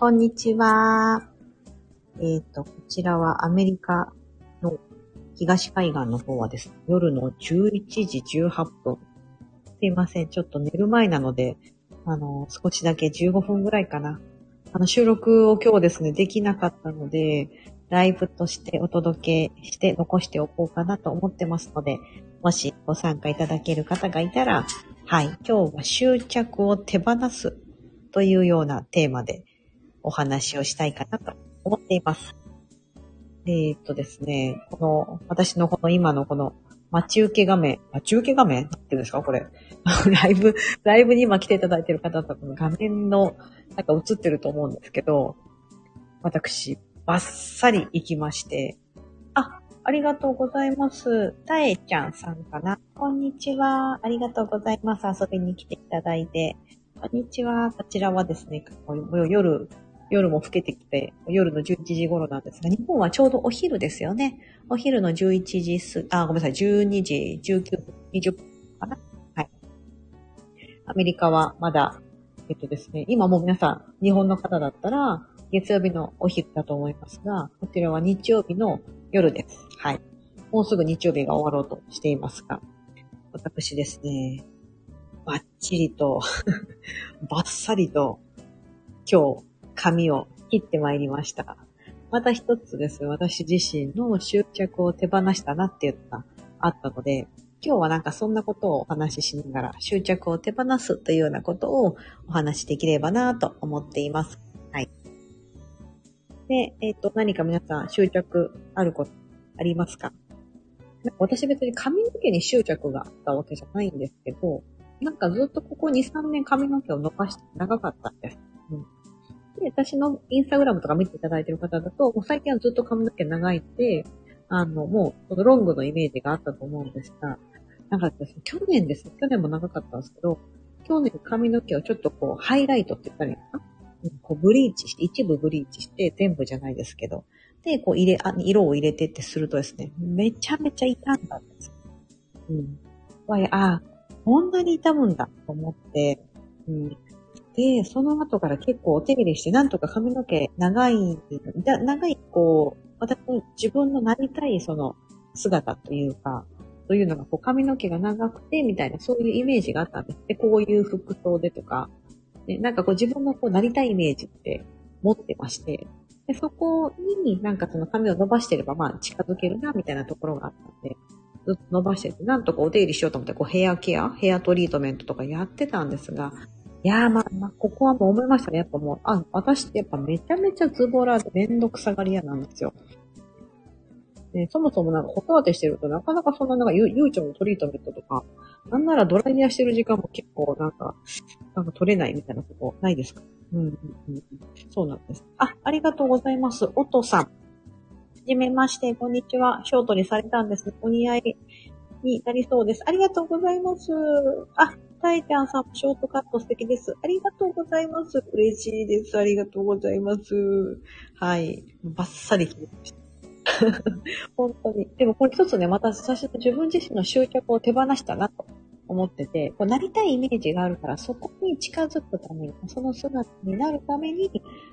こんにちは。えっ、と、こちらはアメリカの東海岸の方はですね、夜の11時18分。すいません、ちょっと寝る前なので、あの、少しだけ15分ぐらいかな。あの、収録を今日ですね、できなかったので、ライブとしてお届けして残しておこうかなと思ってますので、もしご参加いただける方がいたら、はい、今日は執着を手放すというようなテーマでお話をしたいかなと思っています。えー、っとですね、この、私のこの今のこの待ち受け画面、待ち受け画面？って言うんですか？これ。ライブ、ライブに今来ていただいてる方とこの画面の、なんか映ってると思うんですけど、私、バッサリ行きまして、あ、ありがとうございます。たえちゃんさんかな？こんにちは。ありがとうございます。遊びに来ていただいて。こんにちは。こちらはですね、夜、夜も更けてきて、夜の11時頃なんですが、日本はちょうどお昼ですよね。お昼の11時す、あ、ごめんなさい、12時19分、20分かなはい。アメリカはまだ、えっとですね、今もう皆さん、日本の方だったら、月曜日のお昼だと思いますが、こちらは日曜日の夜です。はい。もうすぐ日曜日が終わろうとしていますが、私ですね、バッチリと バッサリと、今日、髪を切ってまいりました。また一つです。私自身の執着を手放したなっていうのがあったので、今日はなんかそんなことをお話ししながら、執着を手放すというようなことをお話しできればなと思っています。はい。で、えっ、ー、と、何か皆さん執着あることありますか？私別に髪の毛に執着があったわけじゃないんですけど、なんかずっとここ2、3年髪の毛を伸ばして長かったんです。うん。で、私のインスタグラムとか見ていただいてる方だと、もう最近はずっと髪の毛長いって、あの、もう、ロングのイメージがあったと思うんですが、なんかですね、去年です。去年も長かったんですけど、去年髪の毛をちょっとこう、ハイライトって言ったらいいのかな？こうブリーチして、一部ブリーチして、全部じゃないですけど、で、こう入れ、あ色を入れてってするとですね、めちゃめちゃ傷んだんです。うん。わい、あ、こんなに痛むんだと思って、うん。で、その後から結構お手入れして、なんとか髪の毛長い、だ長い、こう、私、自分のなりたいその姿というか、というのが、こう髪の毛が長くて、みたいな、そういうイメージがあったんです。で、こういう服装でとか、でなんかこう自分のこうなりたいイメージって持ってまして、で、そこになんかその髪を伸ばしてれば、まあ近づけるな、みたいなところがあったんで、ずっと伸ばしてて、なんとかお手入れしようと思って、こうヘアケア、ヘアトリートメントとかやってたんですが、いやーまあ、まあ、ここはもう思いましたね。やっぱもう、あ、私ってやっぱめちゃめちゃズボラでめんどくさがり屋なんですよ。で、そもそもなんか子育てしてるとなかなかそんななんかゆ悠長のトリートメントとか、なんならドライヤーしてる時間も結構なんか、なんか取れないみたいなことないですか？うん、うん、うん。そうなんです。あ、ありがとうございます。おとさん。はじめまして、こんにちは。ショートにされたんです。お似合いになりそうです。ありがとうございます。あ、タイちゃんさん、ショートカット素敵です。ありがとうございます。嬉しいです。ありがとうございます。はい。バッサリ決めました。本当に。でもこれ一つね、また最初自分自身の執着を手放したなと思ってて、こうなりたいイメージがあるから、そこに近づくために、その姿になるために、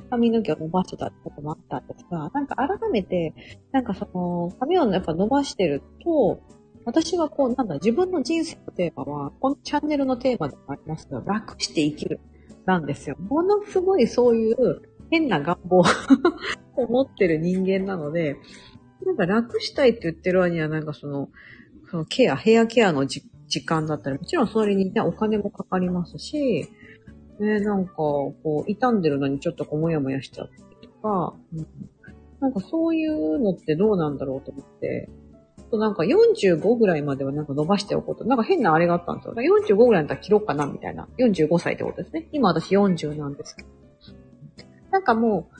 髪の毛を伸ばしてたってこともあったんですが、なんか改めて、なんかその、髪をやっぱ伸ばしてると、私はこう、なんだ、自分の人生のテーマは、このチャンネルのテーマでもありますが、楽して生きる、なんですよ。ものすごいそういう変な願望を持ってる人間なので、なんか楽したいって言ってる割には、なんかその、そのケア、ヘアケアの時間だったり、もちろんそれにね、お金もかかりますし、ね、なんか、こう、傷んでるのにちょっとこう、もやもやしちゃったりとか、うん、なんかそういうのってどうなんだろうと思って、となんか45ぐらいまではなんか伸ばしておこうと。なんか変なあれがあったんですよ。45ぐらいだったら切ろうかなみたいな。45歳ってことですね。今私40なんですけど。なんかもう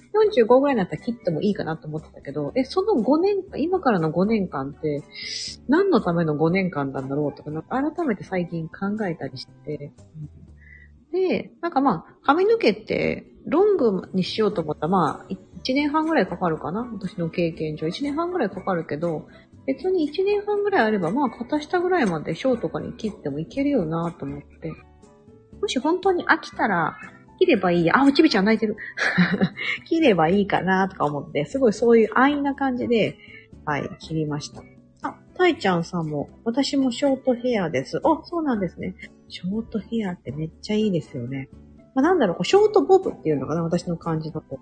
45ぐらいになったら切ってもいいかなと思ってたけど、え、その5年間、今からの5年間って、何のための5年間なんだろうとか、なんか改めて最近考えたりして、で、なんかまあ、髪の毛って、ロングにしようと思ったら、まあ、1年半ぐらいかかるかな私の経験上。1年半ぐらいかかるけど、別に1年半ぐらいあれば、まあ、肩下ぐらいまでショーとかに切ってもいけるよなと思って。もし本当に飽きたら、切ればいいや。あ、おちびちゃん泣いてる。切ればいいかなとか思って、すごいそういう安易な感じで、はい、切りました。あ、たいちゃんさんも、私もショートヘアです。あ、そうなんですね。ショートヘアってめっちゃいいですよね。まあ、なんだろう、ショートボブっていうのかな、私の感じだと。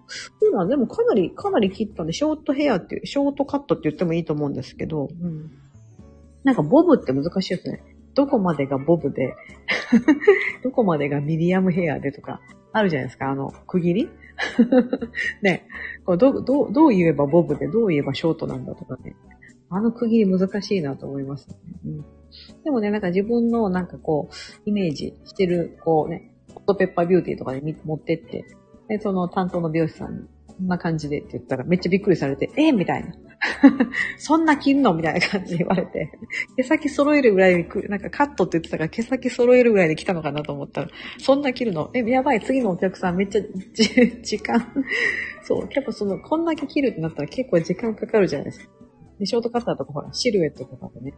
今でもかなり、かなり切ったんで、ショートヘアっていう、ショートカットって言ってもいいと思うんですけど、うん。なんかボブって難しいですね。どこまでがボブで どこまでがミディアムヘアでとか、あるじゃないですか、あの、区切り？ね、こうどどどう言えばボブで、どう言えばショートなんだとかね。あの区切り難しいなと思います、ね、うん。でもね、なんか自分のなんかこう、イメージしてる、こうね、トペッパービューティーとかで持ってって、で、その担当の美容師さんに、こんな感じでって言ったらめっちゃびっくりされて、えー、みたいな。そんな切んの？みたいな感じで言われて、毛先揃えるぐらいに、なんかカットって言ってたから毛先揃えるぐらいで来たのかなと思ったら、そんな切るの？え、やばい、次のお客さんめっちゃ 時間、そう、結構その、こんだけ切るってなったら結構時間かかるじゃないですか。で、ショートカッターとかほら、シルエットとかでね。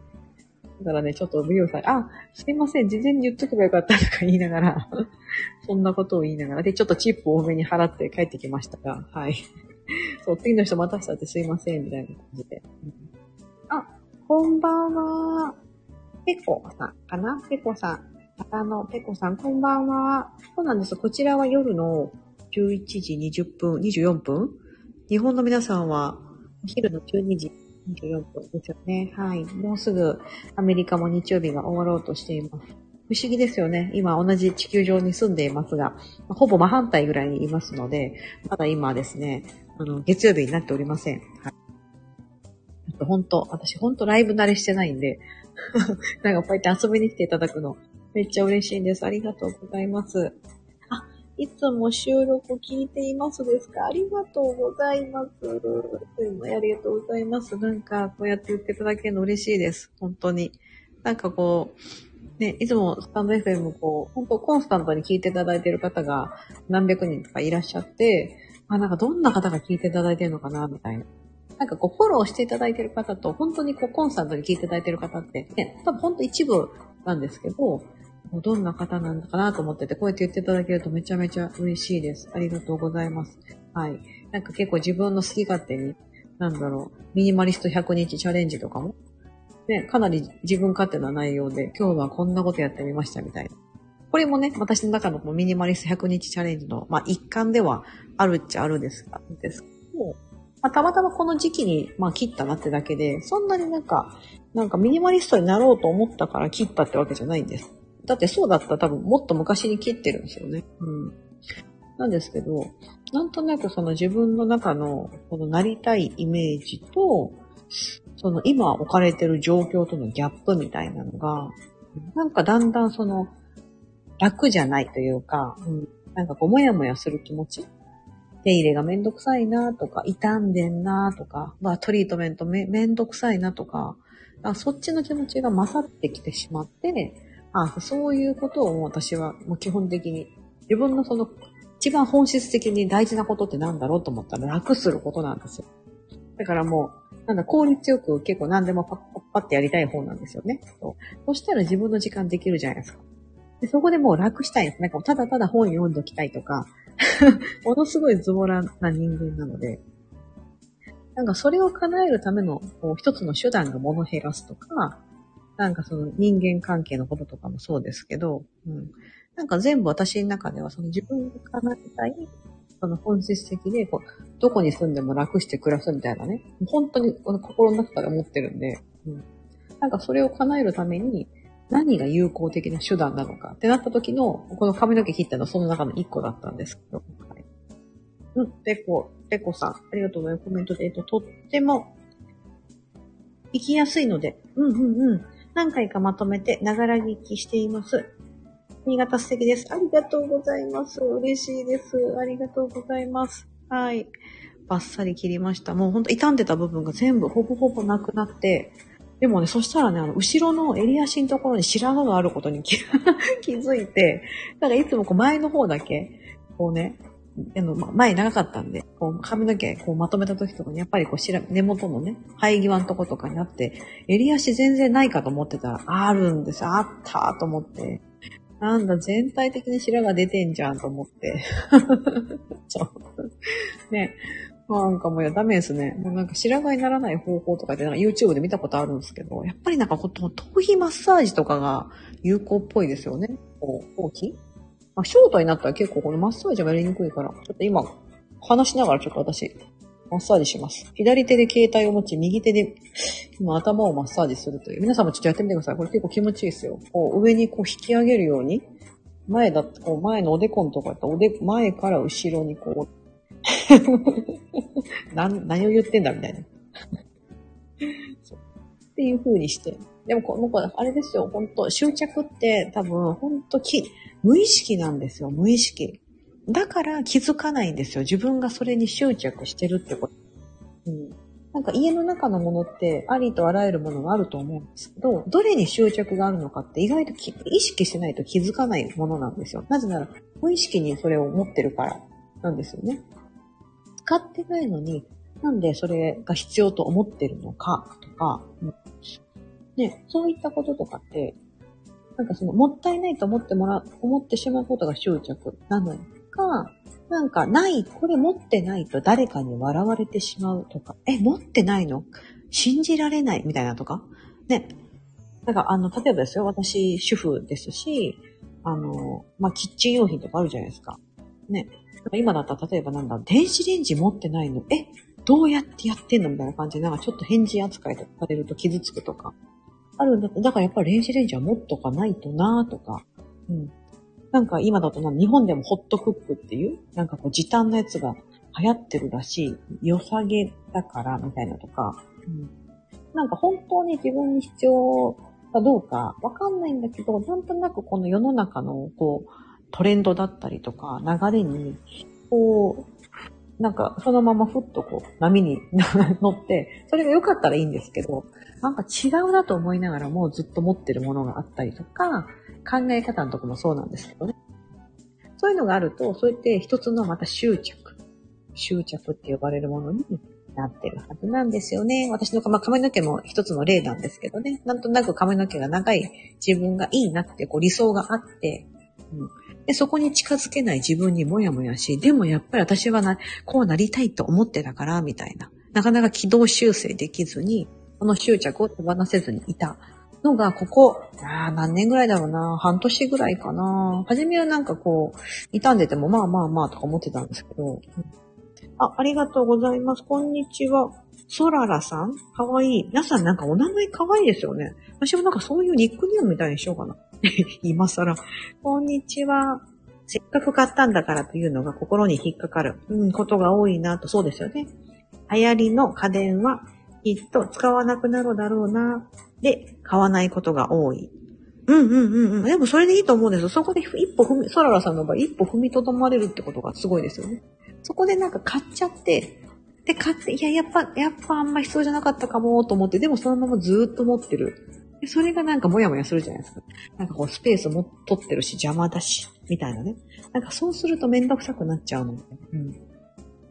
だからね、ちょっと美容さん、あ、すいません、事前に言っとけばよかったとか言いながら、そんなことを言いながら、で、ちょっとチップ多めに払って帰ってきましたが、はい。そう、次の人待たせちゃってすいません、みたいな感じで。あ、こんばんは。ペコさんかな？ペコさん。あの、ペコさん、こんばんは。そうなんです。こちらは夜の11時20分、24分日本の皆さんは、お昼の12時24分ですよね。はい。もうすぐアメリカも日曜日が終わろうとしています。不思議ですよね。今同じ地球上に住んでいますが、ほぼ真反対ぐらいにいますので、まだ今ですね、あの、月曜日になっておりません。はい。本当私本当ライブ慣れしてないんで、なんかこうやって遊びに来ていただくの、めっちゃ嬉しいんです。ありがとうございます。いつも収録聞いていますですか？ありがとうございます。ありがとうございます。なんか、こうやって言っていただけるの嬉しいです。本当に。なんかこう、ね、いつもスタンド FM こう、本当コンスタントに聞いていただいている方が何百人とかいらっしゃって、あ、なんかどんな方が聞いていただいてるのかな、みたいな。なんかこう、フォローしていただいている方と、本当にこう、コンスタントに聞いていただいている方って、ね、多分本当一部なんですけど、どんな方なんだかなと思ってて、こうやって言っていただけるとめちゃめちゃ嬉しいです。ありがとうございます。はい。なんか結構自分の好き勝手に、なんだろう、ミニマリスト100日チャレンジとかも、ね、かなり自分勝手な内容で、今日はこんなことやってみましたみたいな。これもね、私の中のミニマリスト100日チャレンジの、まあ一環ではあるっちゃあるですが、ですけど、まあ、たまたまこの時期に、まあ切ったなってだけで、そんなになんか、なんかミニマリストになろうと思ったから切ったってわけじゃないんです。だってそうだったら多分もっと昔に切ってるんですよね。うん。なんですけど、なんとなくその自分の中のこのなりたいイメージと、その今置かれてる状況とのギャップみたいなのが、なんかだんだんその楽じゃないというか、うん、なんかこうもやもやする気持ち手入れがめんどくさいなとか、傷んでんなとか、まあトリートメントめめんどくさいなとか、そっちの気持ちが勝ってきてしまって、あそういうことを私はもう基本的に自分のその一番本質的に大事なことって何だろうと思ったら楽することなんですよ。だからもう、なんだ、効率よく結構何でもパッパッパってやりたい方なんですよね。そしたら自分の時間できるじゃないですか。でそこでもう楽したいんです。なんかただただ本読んどきたいとか、ものすごいズボラな人間なので、なんかそれを叶えるためのこう一つの手段が物減らすとか、なんかその人間関係のこととかもそうですけど、うん。なんか全部私の中ではその自分が叶えたい、その本質的で、こう、どこに住んでも楽して暮らすみたいなね。本当にこの心の中から思ってるんで、うん。なんかそれを叶えるために、何が有効的な手段なのかってなった時の、この髪の毛切ったのはその中の一個だったんですけど、はい。うん、ペコ、ペコさん、ありがとうございます。コメントで、えっと、とっても、行きやすいので、うんうんうん。何回かまとめて、ながら聞きしています。新潟素敵です。ありがとうございます。嬉しいです。ありがとうございます。はい。バッサリ切りました。もうほんと傷んでた部分が全部ほぼほぼなくなって、でもね、そしたらね、あの、後ろの襟足のところに白髪があることに気 づいて、だからいつもこう前の方だけ、こうね、あの、ま、前長かったんで、こう髪の毛こうまとめた時とかに、やっぱりこう白、根元のね、生え際のとことかにあって、襟足全然ないかと思ってたら、あるんですあったと思って、なんだ、全体的に白が出てんじゃんと思って。そう。ね。なんかもうやダメですね。もうなんか白髪にならない方法とかでなんか YouTube で見たことあるんですけど、やっぱりなんかこ頭皮マッサージとかが有効っぽいですよね。こう、頭皮まあ、ショートになったら結構このマッサージがやりにくいから、ちょっと今、話しながらちょっと私、マッサージします。左手で携帯を持ち、右手で今頭をマッサージするという。皆さんもちょっとやってみてください。これ結構気持ちいいですよ。こう上にこう引き上げるように、前だと、こう前のおでこのとこだったら、おで、前から後ろにこう、な何を言ってんだみたいな。っていう風にして。でもこの子、あれですよ、本当執着って多分、本当き、無意識なんですよ、無意識。だから気づかないんですよ。自分がそれに執着してるってこと。うん。なんか家の中のものってありとあらゆるものがあると思うんですけど、どれに執着があるのかって意外と意識してないと気づかないものなんですよ。なぜなら無意識にそれを持ってるからなんですよね。使ってないのになんでそれが必要と思ってるのかとか、うん、ね、そういったこととかって、なんかそのもったいないと思ってもら、思ってしまうことが執着なのか、なんか、ない、これ持ってないと誰かに笑われてしまうとか、え、持ってないの？信じられないみたいなとか？ね。なんか、あの、例えばですよ、私、主婦ですし、あの、まあ、キッチン用品とかあるじゃないですか。ね。今だったら、例えばなんだ、電子レンジ持ってないの？え、どうやってやってんの？みたいな感じで、なんかちょっと返事扱いとかされると傷つくとか、あるんだだからやっぱり電子レンジは持っとかないとなとか、うん。なんか今だとな、日本でもホットクックっていう、なんかこう時短のやつが流行ってるらしい。良さげだから、みたいなとか、うん。なんか本当に自分に必要かどうかわかんないんだけど、なんとなくこの世の中のこう、トレンドだったりとか、流れに、こう、なんかそのままふっとこう、波に 乗って、それが良かったらいいんですけど、なんか違うなと思いながらもずっと持ってるものがあったりとか、考え方のとこもそうなんですけどね。そういうのがあると、そうやって一つのまた執着、執着って呼ばれるものになってるはずなんですよね。私の、まあ、髪の毛も一つの例なんですけどね。なんとなく髪の毛が長い自分がいいなってこう理想があって、うん、でそこに近づけない自分にもやもやし、でもやっぱり私はな、こうなりたいと思ってたから、みたいな。なかなか軌道修正できずに、この執着を手放せずにいたのが、ここ、あ何年ぐらいだろうな、半年ぐらいかな。初めはなんかこう、傷んでても、まあまあまあとか思ってたんですけど。あ、ありがとうございます。こんにちは。ソララさんかわいい。皆さんなんかお名前かわいいですよね。私もなんかそういうニックネームみたいにしようかな。今更。こんにちは。せっかく買ったんだからというのが心に引っかかる、うん、ことが多いなと、そうですよね。流行りの家電はきっと使わなくなるだろうな。で、買わないことが多い。うんうんうんうん。でもそれでいいと思うんですよ。そこで一歩踏み、ソララさんの場合、一歩踏みとどまれるってことがすごいですよね。そこでなんか買っちゃって、で、買って、いや、やっぱ、やっぱあんま必要じゃなかったかもと思って、でもそのままずっと持ってる。でそれがなんかもやもやするじゃないですか。なんかこうスペースも取ってるし邪魔だし、みたいなね。なんかそうするとめんどくさくなっちゃうの。うん。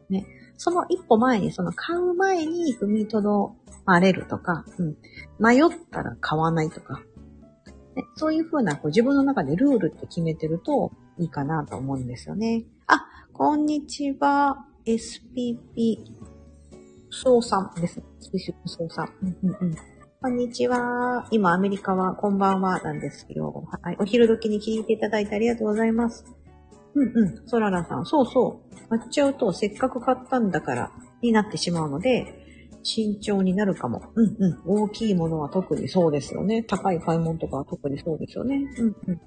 ね。その一歩前に、その買う前に踏みとどまれるとか、うん、迷ったら買わないとか、ね、そういうふうなこう自分の中でルールって決めてるといいかなと思うんですよね。あ、こんにちは。SPP 総さんです。SPP 総さん。うんうんうん。こんにちは。今アメリカはこんばんはなんですよ。はい。お昼時に聞いていただいてありがとうございます。うんうん。ソララさん。そうそう。買っちゃうと、せっかく買ったんだから、になってしまうので、慎重になるかも。うんうん。大きいものは特にそうですよね。高い買い物とかは特にそうですよね。うんうん。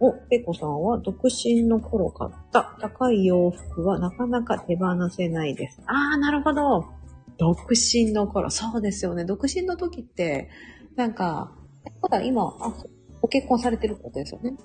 お、ペコさんは独身の頃買った高い洋服はなかなか手放せないです。あー、なるほど。独身の頃。そうですよね。独身の時って、なんか、ただ今、あ、ご結婚されてることですよね。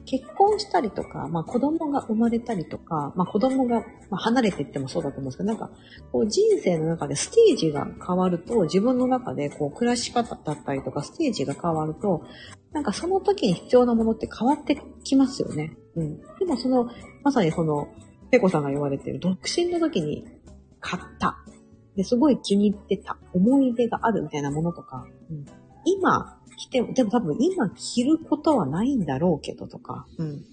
結婚したりとか、まあ子供が生まれたりとか、まあ子供が離れていってもそうだと思うんですけど、なんかこう人生の中でステージが変わると、自分の中でこう暮らし方だったりとか、ステージが変わると、なんかその時に必要なものって変わってきますよね。うん。でもその、まさにその、ペコさんが言われてる独身の時に買った。で、すごい気に入ってた思い出があるみたいなものとか、うん、今、着ても、でも多分今着ることはないんだろうけどとか、うん。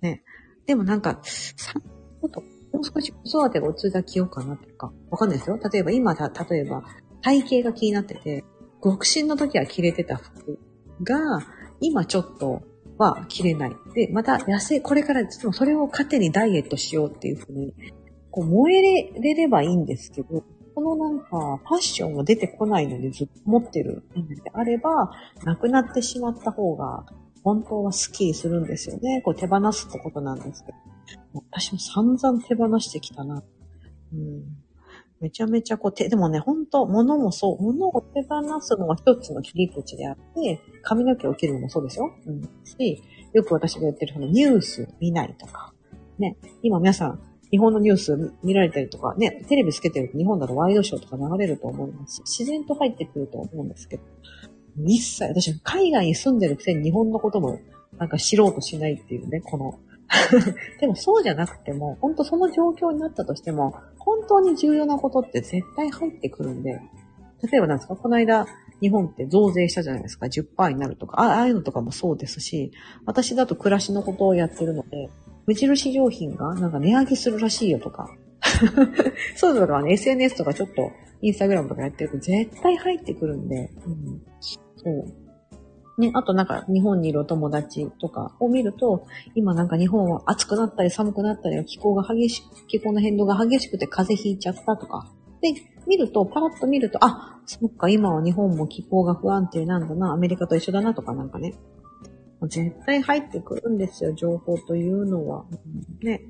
ね。でもなんか、さもっと、もう少し子育てが落ち着いたら着ようかなとか、わかんないですよ。例えば今、例えば、体型が気になってて、独身の時は着れてた服が、今ちょっとは着れない。で、また痩せ、これからちょっとそれを糧にダイエットしようっていうふうに、こう燃えれればいいんですけど、このなんか、ファッションも出てこないのでずっと持ってるんであれば、なくなってしまった方が、本当はスッキリするんですよね。こう手放すってことなんですけど。私も散々手放してきたな。うん。めちゃめちゃこう手、でもね、ほんと、物もそう、物を手放すのは一つの切り口であって、髪の毛を切るのもそうですよ。うん。し、よく私が言ってるそのニュース見ないとか。ね。今皆さん、日本のニュース見られたりとか、ね、テレビつけてると日本だとワイドショーとか流れると思います。し、自然と入ってくると思うんですけど、一切、私、海外に住んでるくせに日本のことも、なんか知ろうとしないっていうね、この、でもそうじゃなくても、本当その状況になったとしても、本当に重要なことって絶対入ってくるんで、例えばなんですか、この間、日本って増税したじゃないですか、10%になるとか、ああいうのとかもそうですし、私だと暮らしのことをやってるので、無印良品がなんか値上げするらしいよとか。そういうのがね、SNS とかちょっと、インスタグラムとかやってると絶対入ってくるんで、うん、そう。ね、あとなんか日本にいるお友達とかを見ると、今なんか日本は暑くなったり寒くなったり、気候が激しく、気候の変動が激しくて風邪ひいちゃったとか。で、見ると、パラッと見ると、あ、そっか、今は日本も気候が不安定なんだな、アメリカと一緒だなとかなんかね。絶対入ってくるんですよ、情報というのは。ね。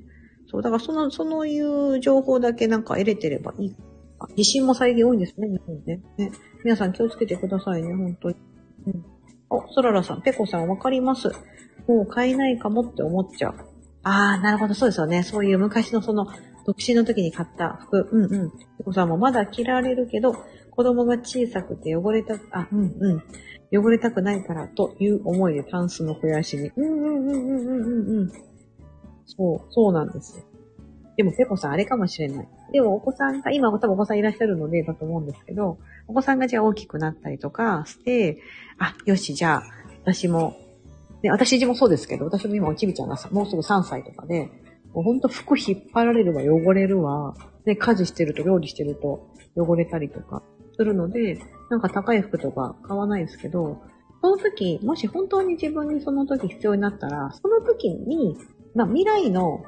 そう、だからその、そのいう情報だけなんか得れてればいい。あ地震も最近多いんですね、日本ね。ね。皆さん気をつけてくださいね、本当に。うん。お、ソララさん、ペコさんわかります。もう買えないかもって思っちゃう。あー、なるほど、そうですよね。そういう昔のその、独身の時に買った服。うんうん。ペコさんもまだ着られるけど、子供が小さくて汚れた、あ、うんうん。汚れたくないからという思いでタンスの肥やしに。うんうんうんうんうんうんうん。そう、そうなんですよ。でも、ペコさんあれかもしれない。でも、お子さんが、今多分お子さんいらっしゃるのでだと思うんですけど、お子さんがじゃあ大きくなったりとかして、あ、よし、じゃあ、私も、で、私自もそうですけど、私も今おちびちゃんがもうすぐ3歳とかで、もうほんと服引っ張られるわ、汚れるわ、で、家事してると、料理してると汚れたりとかするので、なんか高い服とか買わないですけど、その時、もし本当に自分にその時必要になったら、その時に、まあ未来の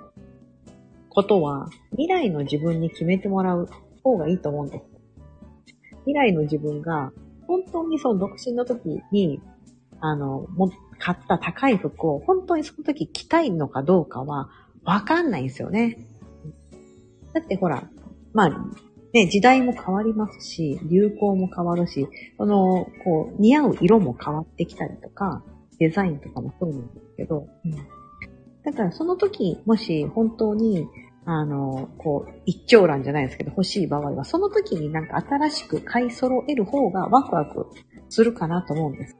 ことは、未来の自分に決めてもらう方がいいと思うんです。未来の自分が、本当にその独身の時に、あの、も、買った高い服を、本当にその時着たいのかどうかは、わかんないんですよね。だってほら、まあ、ね、時代も変わりますし、流行も変わるし、この、こう、似合う色も変わってきたりとか、デザインとかもそうなんですけど、うん。だからその時、もし本当に、あの、こう、一長乱じゃないですけど、欲しい場合は、その時になんか新しく買い揃える方がワクワクするかなと思うんです。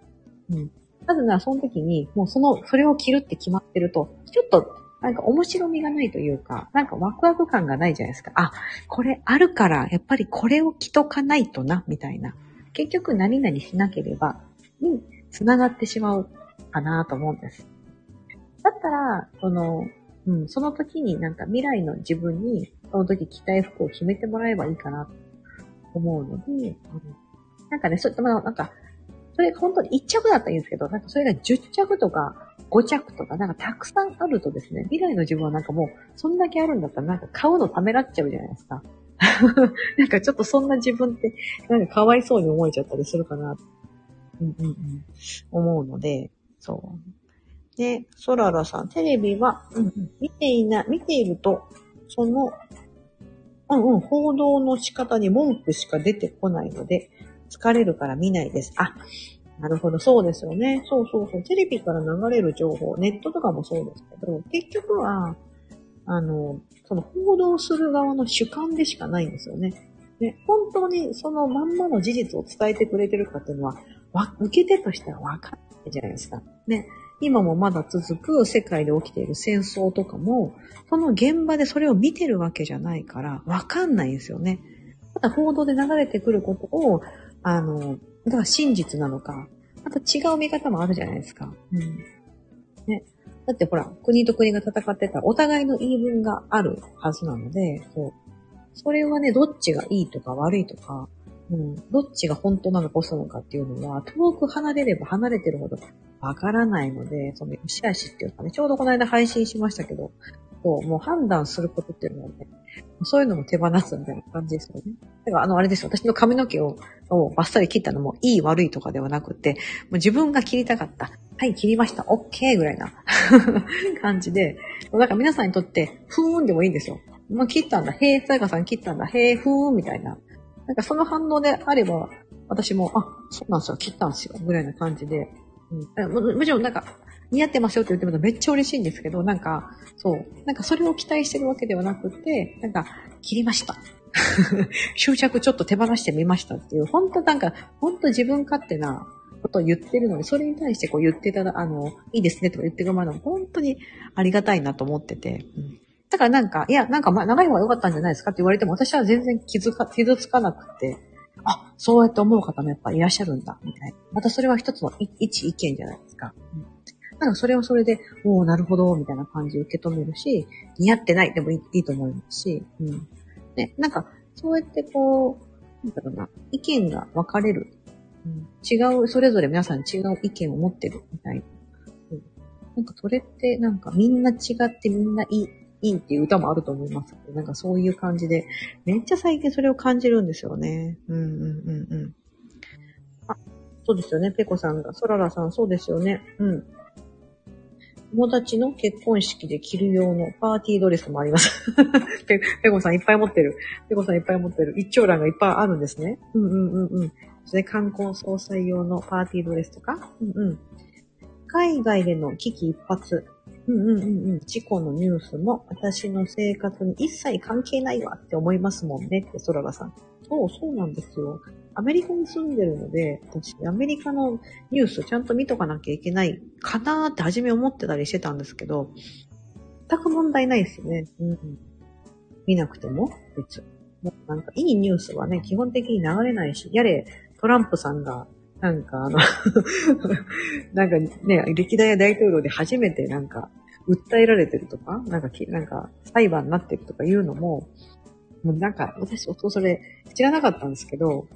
うん。なぜならその時に、もうその、それを着るって決まってると、ちょっとなんか面白みがないというか、なんかワクワク感がないじゃないですか。あ、これあるから、やっぱりこれを着とかないとな、みたいな。結局何々しなければ、に繋がってしまうかなと思うんです。だったら、その、うん、その時になんか未来の自分に、その時着たい服を決めてもらえばいいかなと思うので、うん、なんかね、そういった、なんか、それ本当に1着だったらいいんですけど、なんかそれが10着とか5着とか、なんかたくさんあるとですね、未来の自分はなんかもう、そんだけあるんだったらなんか買うのためらっちゃうじゃないですか。なんかちょっとそんな自分って、なんかかわいそうに思えちゃったりするかな、うんうんうん、思うので、そう。で、ソララさん、テレビは、見ていな、見ていると、その、うんうん、報道の仕方に文句しか出てこないので、疲れるから見ないです。あ、なるほど、そうですよね。そうそうそう。テレビから流れる情報、ネットとかもそうですけど、結局は、あの、その報道する側の主観でしかないんですよね。ね、本当にそのまんまの事実を伝えてくれてるかっていうのは、わ、受け手としてはわかんないじゃないですか。ね。今もまだ続く世界で起きている戦争とかも、その現場でそれを見てるわけじゃないから、わかんないんですよね。ただ報道で流れてくることを、あの、だから真実なのか、また違う見方もあるじゃないですか。うん。ね。だってほら、国と国が戦ってたらお互いの言い分があるはずなので、そう。それはね、どっちがいいとか悪いとか、うん、どっちが本当なのか嘘なのかっていうのは、遠く離れれば離れてるほどわからないので、その、よしあしっていうかね、ちょうどこの間配信しましたけど、そう、もう判断することっていうのはね、そういうのも手放すみたいな感じですよね。だからあの、あれですよ。私の髪の毛を、をバッサリ切ったのも、いい悪いとかではなくて、もう自分が切りたかった。はい、切りました。オッケーぐらいな 感じで、だから皆さんにとって、ふーんでもいいんですよ。もう切ったんだ。へえ、さやかさん切ったんだ。へえ、ふーんみたいな。なんかその反応であれば、私も、あ、そうなんですよ、切ったんですよ、ぐらいな感じで。うん、ももちろんなんか、似合ってますよって言ってもめっちゃ嬉しいんですけど、なんか、そう、なんかそれを期待してるわけではなくて、なんか、切りました。執着ちょっと手放してみましたっていう、本当なんか、本当自分勝手なことを言ってるので、それに対してこう言ってたら、あの、いいですねとか言ってるまでも本当にありがたいなと思ってて、うんだからなんか、いや、なんかまあ長い方が良かったんじゃないですかって言われても、私は全然気づか、傷つかなくて、あ、そうやって思う方もやっぱいらっしゃるんだ、みたいな。またそれは一つの一意見じゃないですか。うん、なんかそれはそれで、おおなるほど、みたいな感じで受け止めるし、似合ってないでもいいと思いますし、うん。ね、なんか、そうやってこう、なんだろうな、意見が分かれる。うん、違う、それぞれ皆さん違う意見を持ってるみたいな。うん、なんかそれってなんかみんな違ってみんないいいいっていう歌もあると思います。なんかそういう感じで、めっちゃ最近それを感じるんですよね。うんうんうんうん。あ、そうですよね。ペコさんが。ソララさん、そうですよね。うん。友達の結婚式で着る用のパーティードレスもあります。ペペコさんいっぱい持ってる。ペコさんいっぱい持ってる。一長欄がいっぱいあるんですね。うんうんうんうん。それ観光総裁用のパーティードレスとか。うんうん。海外での危機一髪。うんうんうんうん。事故のニュースも私の生活に一切関係ないわって思いますもんねって、ソララさん。そう、そうなんですよ。アメリカに住んでるので、私、アメリカのニュースちゃんと見とかなきゃいけないかなーって初め思ってたりしてたんですけど、全く問題ないですよね。うん、見なくても、別。もうなんか、いいニュースはね、基本的に流れないし、やれ、トランプさんがなんかあの なんかね、歴代大統領で初めてなんか、訴えられてるとか、なんか、なんか、裁判になってるとかいうのも、もうなんか、私、夫それ知らなかったんですけど、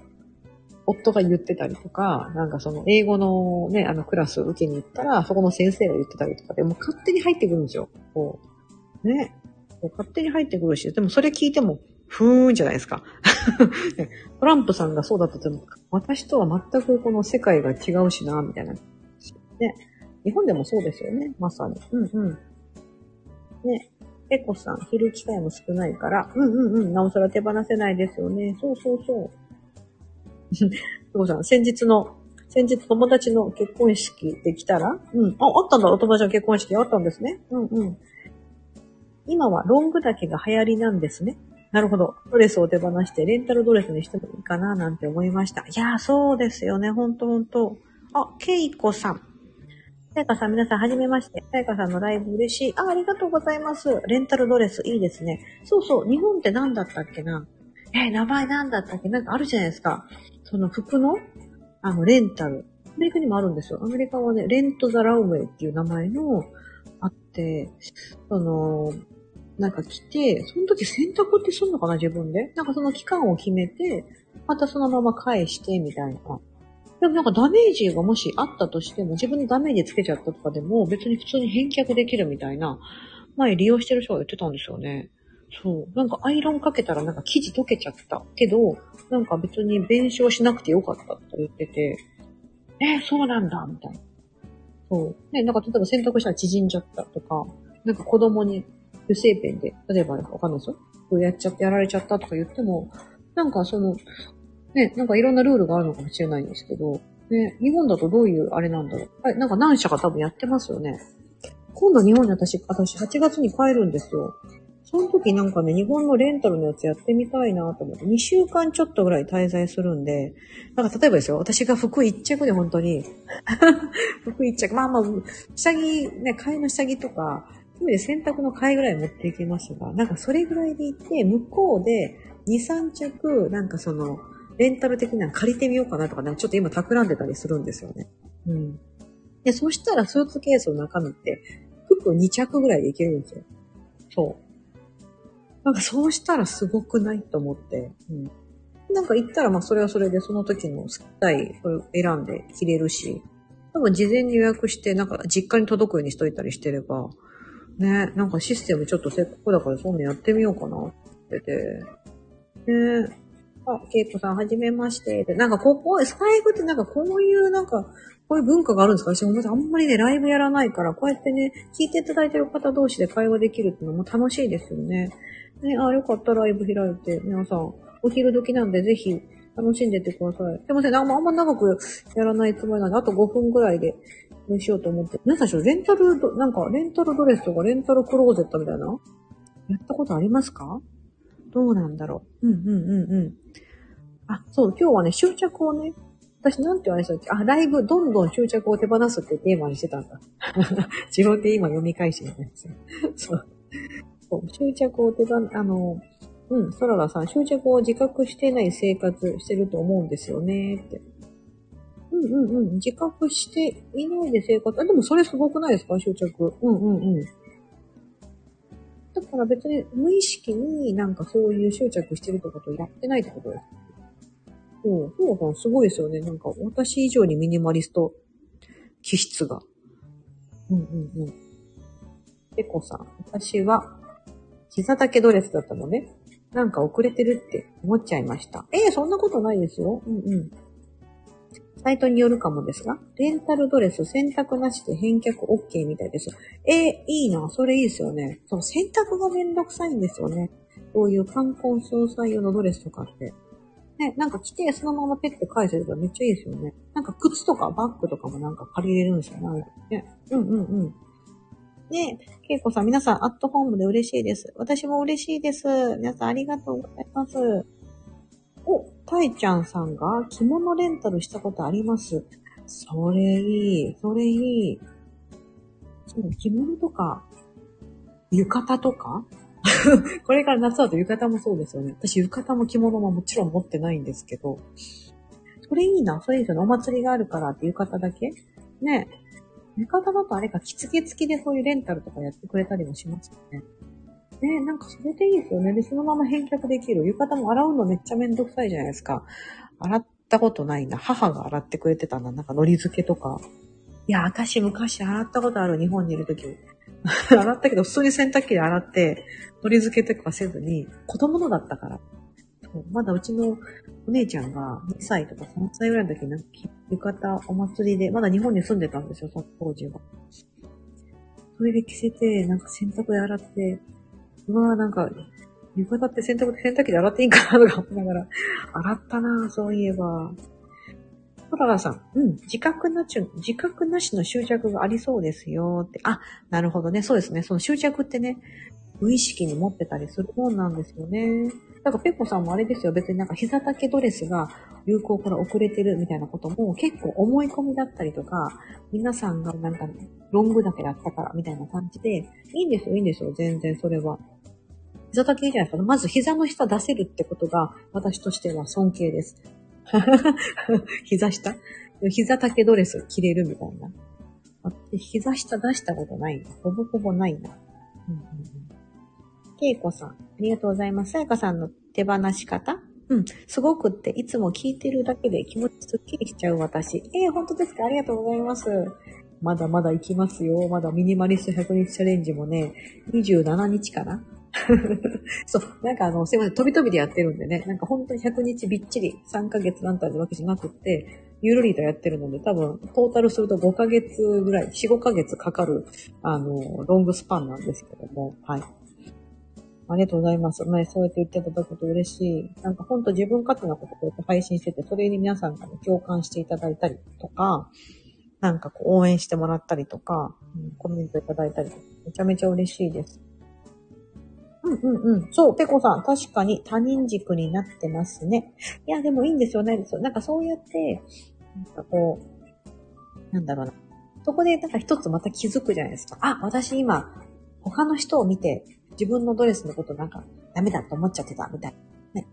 夫が言ってたりとか、なんかその英語のね、あのクラスを受けに行ったら、そこの先生が言ってたりとかで、もう勝手に入ってくるんですよ。こう。ね。こう勝手に入ってくるし、でもそれ聞いても、ふーんじゃないですか。トランプさんがそうだったとも、私とは全くこの世界が違うしな、みたいな。ね。日本でもそうですよね、まさに。うんうん。ね。ペコさん、着る機会も少ないから、うんうんうん、なおさら手放せないですよね。そうそうそう。ペコさん、先日の、先日友達の結婚式できたら？うん。あ、あったんだ、お友達の結婚式あったんですね。うんうん。今はロング丈が流行りなんですね。なるほど。ドレスを手放してレンタルドレスにしてもいいかななんて思いました。いやー、そうですよね。ほんとほんと。あ、ケイコさん。さやかさん、皆さん、はじめまして。さやかさんのライブ嬉しい。あ、ありがとうございます。レンタルドレス、いいですね。そうそう、日本って何だったっけな？えー、名前何だったっけ？なんかあるじゃないですか。その服の、あの、レンタル。アメリカにもあるんですよ。アメリカはね、レント・ザ・ラウェイっていう名前の、あって、その、なんか来て、その時選択ってすんのかな自分で。なんかその期間を決めて、またそのまま返して、みたいな。でもなんかダメージがもしあったとしても、自分にダメージつけちゃったとかでも、別に普通に返却できるみたいな、前利用してる人が言ってたんですよね。そう。なんかアイロンかけたらなんか生地溶けちゃった。けど、なんか別に弁償しなくてよかったって言ってて、え、そうなんだ、みたいな。そう。ね、なんか例えば洗濯したら縮んじゃったとか、なんか子供に油性ペンで、例えばわかんないですよ。こうやっちゃって、やられちゃったとか言っても、なんかその、ね、なんかいろんなルールがあるのかもしれないんですけど、ね、日本だとどういうあれなんだろう。はい、なんか何社か多分やってますよね。今度日本に私、私8月に帰るんですよ。その時なんかね、日本のレンタルのやつやってみたいなと思って、2週間ちょっとぐらい滞在するんで、なんか例えばですよ、私が服一着で本当に、服一着、まあまあ、下着、ね、替えの下着とか、そうで洗濯の替えぐらい持っていきますが、なんかそれぐらいで行って、向こうで2、3着、なんかその、レンタル的なの借りてみようかなとかね、ちょっと今企んでたりするんですよね。うん。で、そしたらスーツケースの中身って、服2着ぐらいでいけるんですよ。そう。なんかそうしたらすごくないと思って。うん。なんか行ったら、まあそれはそれでその時の好きたい、それを選んで着れるし、多分事前に予約して、なんか実家に届くようにしといたりしてれば、ね、なんかシステムちょっとせっかくだからそういうのやってみようかなってて。ねあ、ケイコさん、はじめまして。でなんか、ここ、スカイフってなんかこういう、なんか、こういう文化があるんですか？私もあんまりね、ライブやらないから、こうやってね、聞いていただいてる方同士で会話できるっていうのも楽しいですよね。ね、あ、よかった、ライブ開いて。皆さん、お昼時なんで、ぜひ、楽しんでってください。すいません、あんまあんま長くやらないつもりなんで、あと5分ぐらいで、にしようと思って。皆さん、レンタル、なんか、レンタルドレスとか、レンタルクローゼットみたいなやったことありますか？どうなんだろう。うんうんうんうん。あ、そう、今日はね、執着をね、私なんて言われたっけ？あ、ライブ、どんどん執着を手放すってテーマにしてたんだ。自分で今読み返してるんですよ。そう。そう執着を手放、あの、うん、ソララさん、執着を自覚してない生活してると思うんですよね、って。うんうんうん、自覚していないで生活、あ、でもそれすごくないですか？執着。うんうんうん。だから別に無意識になんかそういう執着してるってことをやってないってことです。そう、そうそう、すごいですよね。なんか私以上にミニマリスト気質が。うんうんうん。ペコさん、私は膝丈ドレスだったのね。なんか遅れてるって思っちゃいました。ええそんなことないですよ。うんうん。サイトによるかもですが、レンタルドレス選択なしで返却 OK みたいです。えー、いいな、それいいですよね。そう、選択がめんどくさいんですよね。こういう冠婚葬祭用のドレスとかって。ね、なんか着てそのままペッて返せればめっちゃいいですよね。なんか靴とかバッグとかもなんか借りれるんですよね。ねうんうんうん。ねえけいこさん、皆さん、アットホームで嬉しいです。私も嬉しいです。皆さん、ありがとうございます。お、たいちゃんさんが着物レンタルしたことあります。それいい。それいい。そう、着物とか、浴衣とか？これから夏だと浴衣もそうですよね。私浴衣も着物ももちろん持ってないんですけど、それいいな。それいいですよね。お祭りがあるからって浴衣だけ？ねえ浴衣だとあれか、着付け付きでそういうレンタルとかやってくれたりもしますよね。ねなんかそれでいいですよね。で、そのまま返却できる。浴衣も洗うのめっちゃめんどくさいじゃないですか。洗ったことないな。母が洗ってくれてたな。なんか海苔漬けとか。いや、私昔洗ったことある。日本にいるとき。洗ったけど、普通に洗濯機で洗って、海苔漬けとかせずに、子供のだったから。まだうちのお姉ちゃんが2歳とか3歳ぐらいの時になんか浴衣お祭りで、まだ日本に住んでたんですよ、その当時は。それで着せて、なんか洗濯で洗って、うわぁ、なんか、浴衣って洗濯洗濯機で洗っていいんかなとか思いながら、洗ったなぁ、そういえば。トララさん、うん、自覚なし、自覚なしの執着がありそうですよって。あ、なるほどね、そうですね。その執着ってね、無意識に持ってたりするもんなんですよね。だからペコさんもあれですよ。別になんか膝丈ドレスが流行から遅れてるみたいなことも結構思い込みだったりとか、皆さんがなんかロングだけだったからみたいな感じで、いいんですよ、いいんですよ。全然それは。膝丈いいじゃないですか。まず膝の下出せるってことが私としては尊敬です。膝下？膝丈ドレス着れるみたいな。膝下出したことないな。ほぼほぼないな。うんうんうんけいこさん、ありがとうございます。さやかさんの手放し方？うん、すごくって、いつも聞いてるだけで気持ちすっきりしちゃう私。えー、本当ですか？ありがとうございます。まだまだ行きますよ。まだミニマリスト100日チャレンジもね、27日かな？そう、なんかあの、すいません、飛び飛びでやってるんでね、なんか本当に100日びっちり3ヶ月なんたるわけじゃなくって、ゆるりとやってるので、多分、トータルすると5ヶ月ぐらい、4、5ヶ月かかる、あの、ロングスパンなんですけども、はい。ありがとうございます。前そうやって言っていただくと嬉しい。なんかほんと自分勝手なことをこうやって配信してて、それに皆さんが、ね、共感していただいたりとか、なんかこう応援してもらったりとか、うん、コメントいただいたり、めちゃめちゃ嬉しいです。うんうんうん。そう、ペコさん、確かに他人軸になってますね。いや、でもいいんですよ、ないですよ。なんかそうやって、なんかこう、なんだろうな。そこでなんか一つまた気づくじゃないですか。あ、私今、他の人を見て、自分のドレスのことなんかダメだと思っちゃってた、みたいな。ね。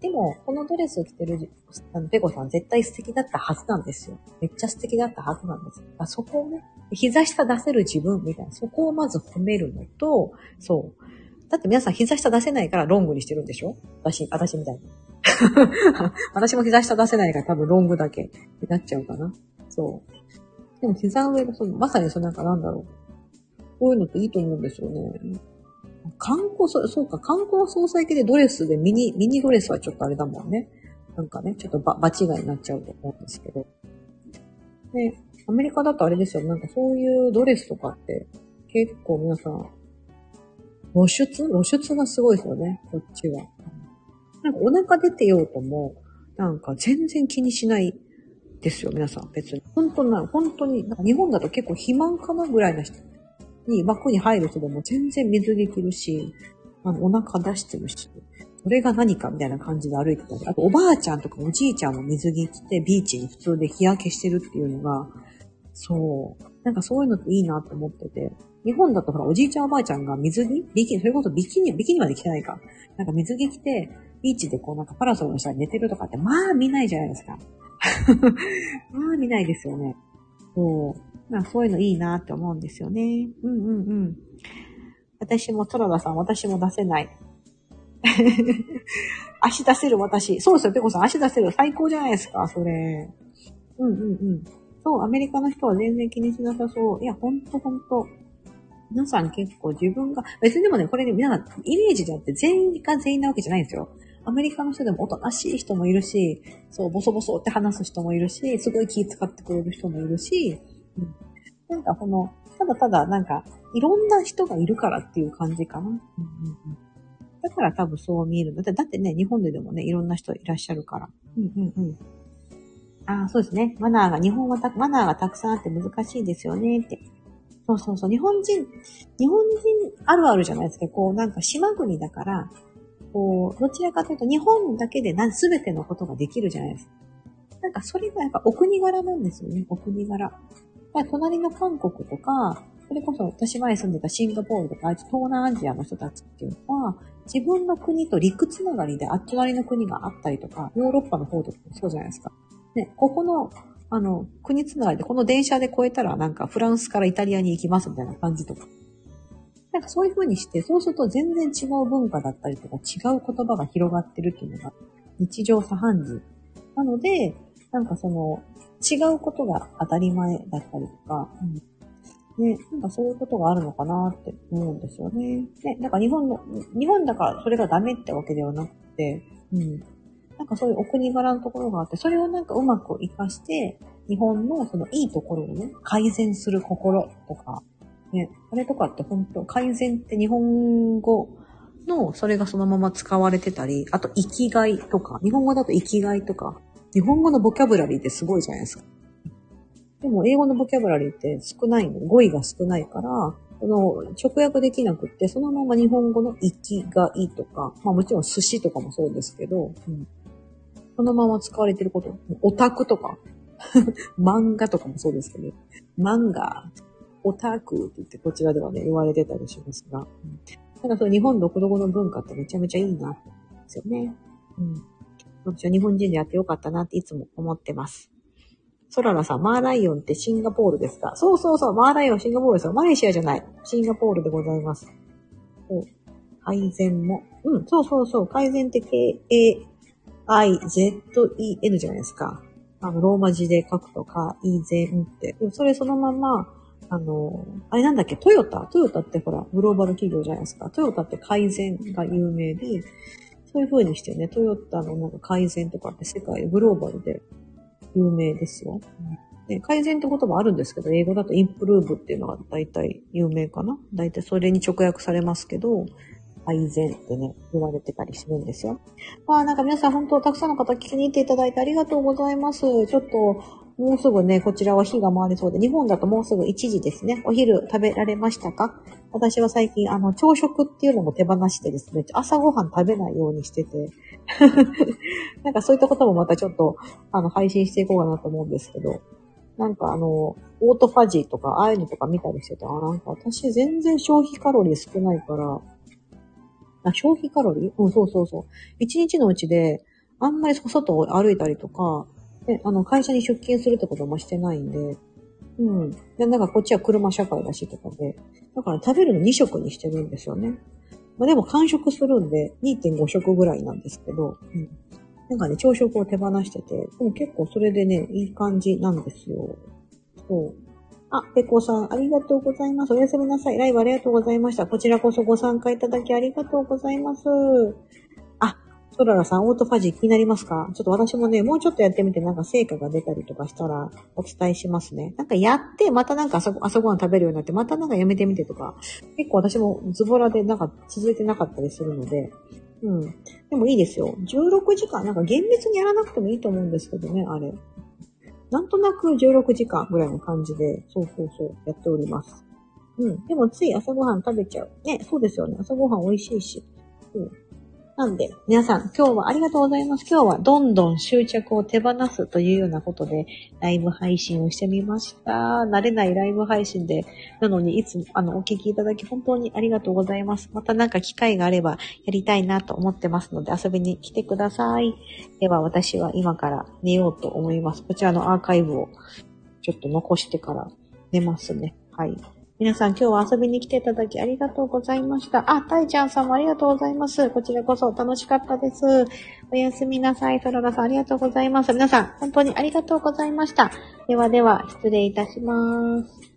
でも、このドレスを着てる、あの、ペコさん絶対素敵だったはずなんですよ。めっちゃ素敵だったはずなんですよ。あそこをね、膝下出せる自分みたいな、そこをまず褒めるのと、そう。だって皆さん膝下出せないからロングにしてるんでしょ？私、私みたいに。私も膝下出せないから多分ロングだけになっちゃうかな。そう。でも膝上がその、まさにそのなんかなんだろう。こういうのっていいと思うんですよね。観光、そうか、観光総裁系でドレスでミニ、ミニドレスはちょっとあれだもんね。なんかね、ちょっとば、場違いになっちゃうと思うんですけど。で、アメリカだとあれですよ、なんかそういうドレスとかって結構皆さん、露出？露出がすごいですよね、こっちは。なんかお腹出てようとも、なんか全然気にしないですよ、皆さん。別に。本当な、本当に、なんか日本だと結構肥満かなぐらいな人に枠に入る人でも全然水着着るし、あの、お腹出してるし、それが何かみたいな感じで歩いてたり、あとおばあちゃんとかおじいちゃんも水着着てビーチに普通で日焼けしてるっていうのが、そう。なんかそういうのっていいなと思ってて。日本だとほら、おじいちゃんおばあちゃんが水着ビキニ、それこそビキニ、ビキニまで着てないか。なんか水着着て、ビーチでこうなんかパラソルの下に寝てるとかって、まあ見ないじゃないですか。まあ見ないですよね。そう。まあそういうのいいなって思うんですよね。うんうんうん。私も、トラダさん、私も出せない。足出せる私。そうですよ、ペコさん、足出せる。最高じゃないですか、それ。うんうんうん。そう、アメリカの人は全然気にしなさそう。いや、ほんとほんと。皆さん結構自分が、別にでもね、これね、皆さん、イメージであって全員が全員なわけじゃないんですよ。アメリカの人でもおとなしい人もいるし、そう、ボソボソって話す人もいるし、すごい気使ってくれる人もいるし、うん、なんかこの、ただただなんか、いろんな人がいるからっていう感じかな。うんうんうん、だから多分そう見えるんだ。だってね、日本ででもね、いろんな人いらっしゃるから。うんうんうん。ああ、そうですね。マナーが、日本はた、マナーがたくさんあって難しいですよねって。そうそうそう。日本人、日本人あるあるじゃないですか。こう、なんか島国だから、こう、どちらかというと日本だけでな、すべてのことができるじゃないですか。なんかそれがやっぱお国柄なんですよね。お国柄。隣の韓国とか、それこそ私前住んでたシンガポールとか、東南アジアの人たちっていうのは、自分の国と陸つながりであっち割の国があったりとか、ヨーロッパの方とかもそうじゃないですか。ね、ここの、あの、国つながりで、この電車で越えたらなんかフランスからイタリアに行きますみたいな感じとか。なんかそういう風にして、そうすると全然違う文化だったりとか、違う言葉が広がってるっていうのが日常茶飯事。なので、なんかその、違うことが当たり前だったりとか、うん、ね、なんかそういうことがあるのかなって思うんですよね。ね、なんか日本の、日本だからそれがダメってわけではなくて、うん。なんかそういうお国柄のところがあって、それをなんかうまく活かして、日本のそのいいところをね、改善する心とか、ね、あれとかって本当改善って日本語のそれがそのまま使われてたり、あと生きがいとか、日本語だと生きがいとか、日本語のボキャブラリーってすごいじゃないですか。でも英語のボキャブラリーって少ないの、語彙が少ないから、この直訳できなくって、そのまま日本語の生きがいいとか、まあもちろん寿司とかもそうですけど、うん、そのまま使われてること。オタクとか、漫画とかもそうですけど、漫画、オタクって言ってこちらではね、言われてたりしますが、うん、ただその日本独特の文化ってめちゃめちゃいいなって思うんですよね。うん。私は日本人でやってよかったなっていつも思ってます。ソララさん、マーライオンってシンガポールですか？そうそうそう、マーライオンシンガポールですよ。マレーシアじゃない。シンガポールでございます。改善も。うん、そうそうそう。改善って K-A I-Z-E-N じゃないですか。あの、ローマ字で書くとか、いい善って。それそのまま、あの、あれなんだっけ、トヨタ？トヨタってほら、グローバル企業じゃないですか。トヨタって改善が有名で、そういう風にしてね、トヨタのなんか改善とかって世界グローバルで有名ですよ。ね、改善って言葉あるんですけど、英語だとインプルーブっていうのが大体有名かな大体それに直訳されますけど、改善ってね、言われてたりするんですよ。まあなんか皆さん本当たくさんの方聞きに行っていただいてありがとうございます。ちょっと、もうすぐね、こちらは火が回りそうで、日本だともうすぐ1時ですね。お昼食べられましたか？私は最近、あの、朝食っていうのも手放してですね、朝ごはん食べないようにしてて、なんかそういったこともまたちょっと、あの、配信していこうかなと思うんですけど、なんかあの、オートファジーとか、ああいうのとか見たりしてて、あ、なんか私全然消費カロリー少ないから、あ、消費カロリー？うん、そうそうそう。一日のうちで、あんまり外を歩いたりとか、ね、あの、会社に出勤するってこともしてないんで、うん。で、なんかこっちは車社会だしとかで、だから食べるの2食にしてるんですよね。まあでも完食するんで2.5食ぐらいなんですけど、うん。なんかね、朝食を手放してて、でも結構それでね、いい感じなんですよ。そう。あ、ペコさん、ありがとうございます。おやすみなさい。ライブありがとうございました。こちらこそご参加いただきありがとうございます。ソララさん、オートファジー気になりますか？ちょっと私もね、もうちょっとやってみて、なんか成果が出たりとかしたらお伝えしますね。なんかやって、またなんか朝朝ごはん食べるようになって、またなんかやめてみてとか、結構私もズボラでなんか続いてなかったりするので、うん。でもいいですよ。16時間、なんか厳密にやらなくてもいいと思うんですけどね、あれ。なんとなく16時間ぐらいの感じで、そうそうそう、やっております。うん。でもつい朝ごはん食べちゃう。ね、そうですよね。朝ごはん美味しいし。うん。なんで、皆さん、今日はありがとうございます。今日はどんどん執着を手放すというようなことで、ライブ配信をしてみました。慣れないライブ配信で、なのにいつも、あの、お聞きいただき本当にありがとうございます。またなんか機会があればやりたいなと思ってますので、遊びに来てください。では、私は今から寝ようと思います。こちらのアーカイブをちょっと残してから寝ますね。はい。皆さん今日は遊びに来ていただきありがとうございました。あ、たいちゃんさんもありがとうございます。こちらこそ楽しかったです。おやすみなさい。そららさんありがとうございます。皆さん本当にありがとうございました。ではでは失礼いたします。